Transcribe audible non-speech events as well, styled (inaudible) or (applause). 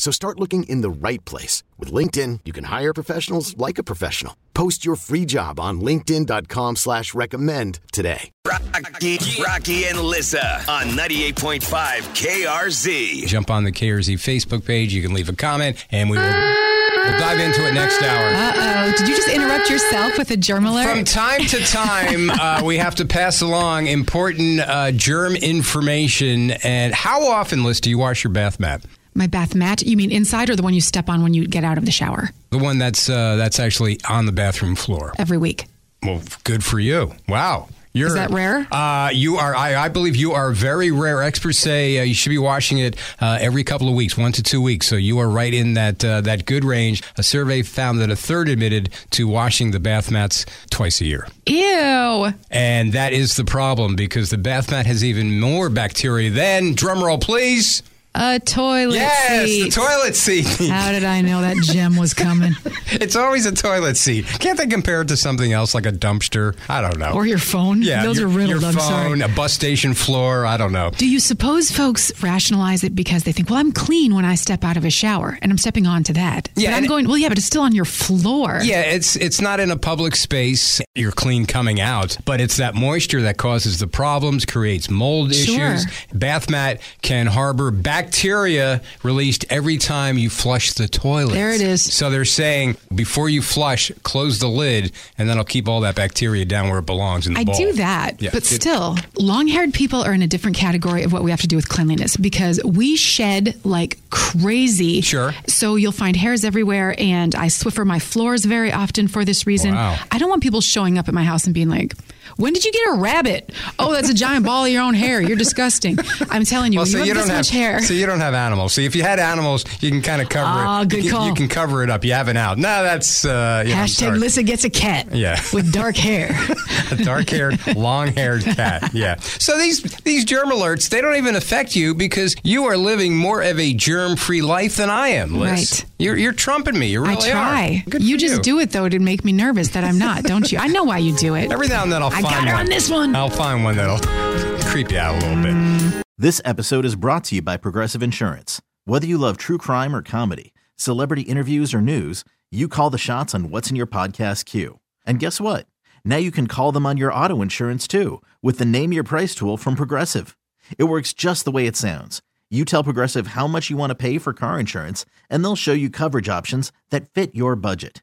So start looking in the right place. With LinkedIn, you can hire professionals like a professional. Post your free job on linkedin.com slash recommend today. Rocky, Rocky and Lissa on 98.5 KRZ. Jump on the KRZ Facebook page. You can leave a comment, and we will we'll dive into it next hour. Uh oh. Did you just interrupt yourself with a germ alert? From time to time, (laughs) uh, we have to pass along important uh, germ information. And how often, Liz, do you wash your bath mat? My bath mat? You mean inside or the one you step on when you get out of the shower? The one that's uh, that's actually on the bathroom floor. Every week. Well, good for you. Wow. You're, Is that rare? Uh, you are. I, I believe you are very rare. Experts say uh, you should be washing it uh, every couple of weeks, one to two weeks. So you are right in that uh, that good range. A survey found that a third admitted to washing the bath mats twice a year. Ew. And that is the problem because the bath mat has even more bacteria than drumroll, please. A toilet yes, seat. the toilet seat. How did I know that gem was coming? (laughs) it's always a toilet seat. Can't they compare it to something else like a dumpster? I don't know. Or your phone? yeah, Those your, are riddled. Your I'm phone, sorry. a bus station floor. I don't know. Do you suppose folks rationalize it because they think, well, I'm clean when I step out of a shower and I'm stepping onto that? Yeah, But I'm going, well, yeah, but it's still on your floor. Yeah, it's it's not in a public space. You're clean coming out, but it's that moisture that causes the problems, creates mold Sure. issues. Bath mat can harbor bacteria released every time you flush the toilet. There it is. So they're saying before you flush, close the lid, and that'll keep all that bacteria down where it belongs in the I bowl. do that, Yeah. but still, long haired people are in a different category of what we have to do with cleanliness because we shed like crazy. Sure. So you'll find hairs everywhere, and I Swiffer my floors very often for this reason. Wow. I don't want people showing up at my house and being like, when did you get a rabbit? Oh, that's a giant ball of your own hair. You're disgusting. I'm telling you, Well, so you you have don't this have much hair. so you don't have animals. So if you had animals, you can kind of cover Ah, it. good you, can, call. you can cover it up. You have an out. No, that's uh, you know, Hashtag sorry. Lissa gets a cat Yeah. with dark hair. (laughs) a dark-haired, long-haired cat. Yeah. So these these germ alerts, they don't even affect you because you are living more of a germ-free life than I am, Liz. Right. You're you're trumping me. You I really try. are. Good You just do it though to make me nervous that I'm not, don't you? I know why you do it. Every now and then I'll I find got her one. on this one. I'll find one that'll creep you out a little bit. This episode is brought to you by Progressive Insurance. Whether you love true crime or comedy, celebrity interviews or news, you call the shots on what's in your podcast queue. And guess what? Now you can call them on your auto insurance too with the Name Your Price tool from Progressive. It works just the way it sounds. You tell Progressive how much you want to pay for car insurance, and they'll show you coverage options that fit your budget.